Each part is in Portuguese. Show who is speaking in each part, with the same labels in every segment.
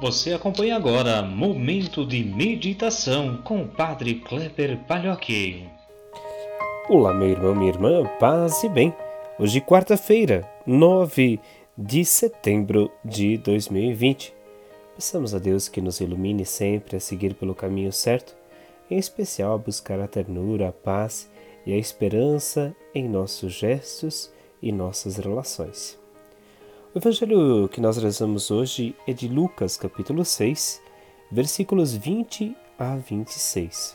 Speaker 1: Você acompanha agora Momento de Meditação com o Padre Kleber Palhoque.
Speaker 2: Olá, meu irmão, minha irmã, paz e bem. Hoje, quarta-feira, 9 de setembro de 2020. Peçamos a Deus que nos ilumine sempre a seguir pelo caminho certo, em especial a buscar a ternura, a paz e a esperança em nossos gestos e nossas relações. O evangelho que nós rezamos hoje é de Lucas, capítulo 6, versículos 20 a 26.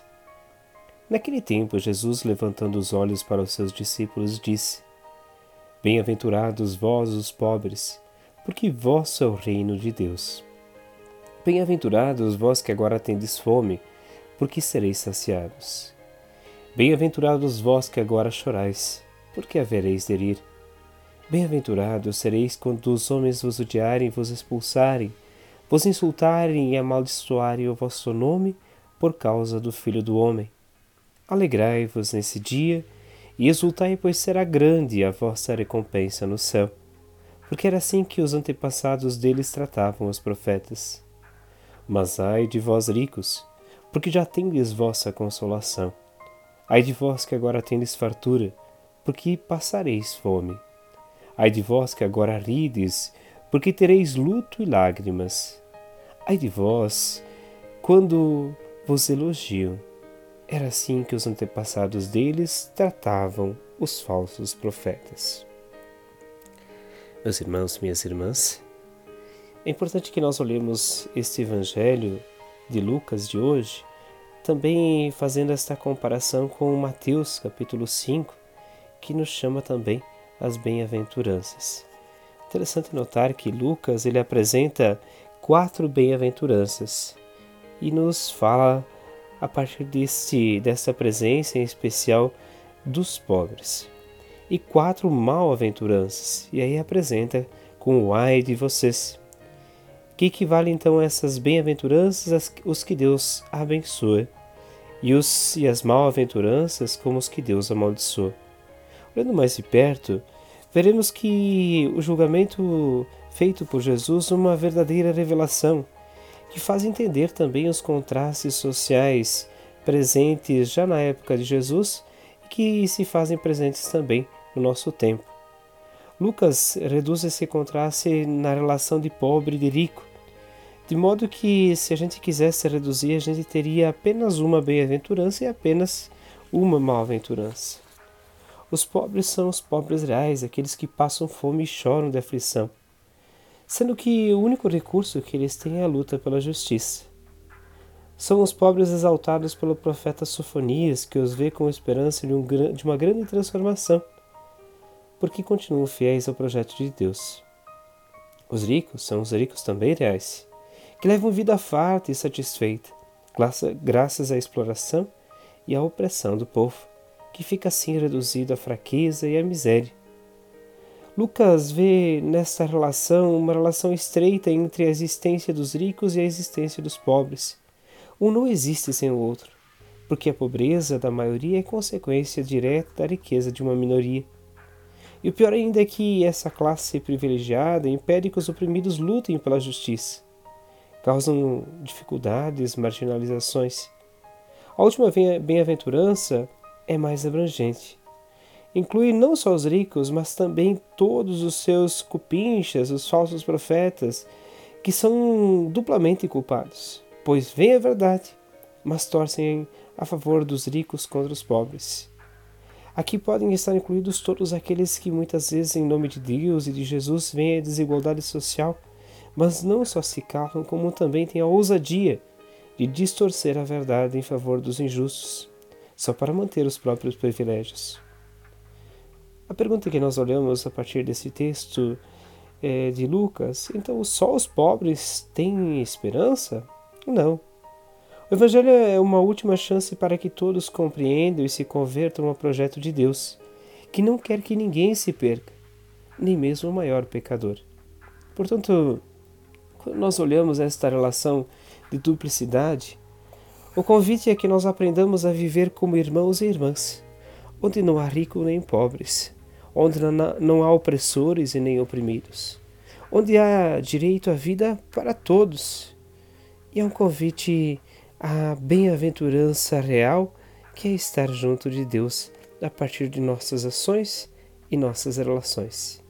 Speaker 2: Naquele tempo, Jesus, levantando os olhos para os seus discípulos, disse: Bem-aventurados vós, os pobres, porque vosso é o reino de Deus. Bem-aventurados vós que agora tendes fome, porque sereis saciados. Bem-aventurados vós que agora chorais, porque havereis de rir. Bem-aventurados sereis quando os homens vos odiarem, vos expulsarem, vos insultarem e amaldiçoarem o vosso nome por causa do Filho do Homem. Alegrai-vos nesse dia e exultai, pois será grande a vossa recompensa no céu, porque era assim que os antepassados deles tratavam os profetas. Mas ai de vós ricos, porque já tendes vossa consolação. Ai de vós que agora tendes fartura, porque passareis fome. Ai de vós que agora rides, porque tereis luto e lágrimas. Ai de vós, quando vos elogiam. Era assim que os antepassados deles tratavam os falsos profetas. Meus irmãos, minhas irmãs, é importante que nós olhemos este evangelho de Lucas de hoje também fazendo esta comparação com Mateus capítulo 5, que nos chama também as bem-aventuranças. Interessante notar que Lucas ele apresenta quatro bem-aventuranças e nos fala a partir deste, desta presença em especial dos pobres. E quatro mal-aventuranças, e aí apresenta com o ai de vocês. Que equivale então a essas bem-aventuranças, os que Deus abençoa, e, os, e as mal-aventuranças como os que Deus amaldiçoa. Olhando mais de perto, veremos que o julgamento feito por Jesus é uma verdadeira revelação, que faz entender também os contrastes sociais presentes já na época de Jesus e que se fazem presentes também no nosso tempo. Lucas reduz esse contraste na relação de pobre e de rico, de modo que, se a gente quisesse reduzir, a gente teria apenas uma bem-aventurança e apenas uma mal-aventurança. Os pobres são os pobres reais, aqueles que passam fome e choram de aflição, sendo que o único recurso que eles têm é a luta pela justiça. São os pobres exaltados pelo profeta Sofonias, que os vê com esperança de, um, de uma grande transformação, porque continuam fiéis ao projeto de Deus. Os ricos são os ricos também reais que levam vida farta e satisfeita, graças à exploração e à opressão do povo, que fica assim reduzido à fraqueza e à miséria. Lucas vê nesta relação uma relação estreita entre a existência dos ricos e a existência dos pobres. Um não existe sem o outro, porque a pobreza da maioria é consequência direta da riqueza de uma minoria. E o pior ainda é que essa classe privilegiada impede que os oprimidos lutem pela justiça causam dificuldades, marginalizações. A última bem-aventurança é mais abrangente. Inclui não só os ricos, mas também todos os seus cupinchas, os falsos profetas, que são duplamente culpados, pois vem a verdade, mas torcem a favor dos ricos contra os pobres. Aqui podem estar incluídos todos aqueles que muitas vezes, em nome de Deus e de Jesus, veem a desigualdade social mas não só se calam, como também têm a ousadia de distorcer a verdade em favor dos injustos, só para manter os próprios privilégios. A pergunta que nós olhamos a partir desse texto é de Lucas, então só os pobres têm esperança? Não. O Evangelho é uma última chance para que todos compreendam e se convertam ao projeto de Deus, que não quer que ninguém se perca, nem mesmo o maior pecador. Portanto, quando nós olhamos esta relação de duplicidade, o convite é que nós aprendamos a viver como irmãos e irmãs, onde não há rico nem pobres, onde não há opressores e nem oprimidos, onde há direito à vida para todos e é um convite à bem-aventurança real que é estar junto de Deus a partir de nossas ações e nossas relações.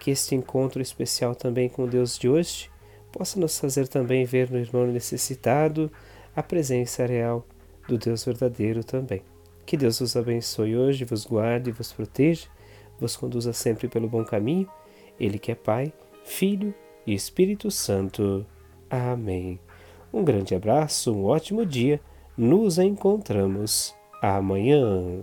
Speaker 2: Que este encontro especial também com Deus de hoje possa nos fazer também ver no irmão necessitado a presença real do Deus verdadeiro também. Que Deus vos abençoe hoje, vos guarde, vos proteja, vos conduza sempre pelo bom caminho. Ele que é Pai, Filho e Espírito Santo. Amém. Um grande abraço, um ótimo dia. Nos encontramos amanhã.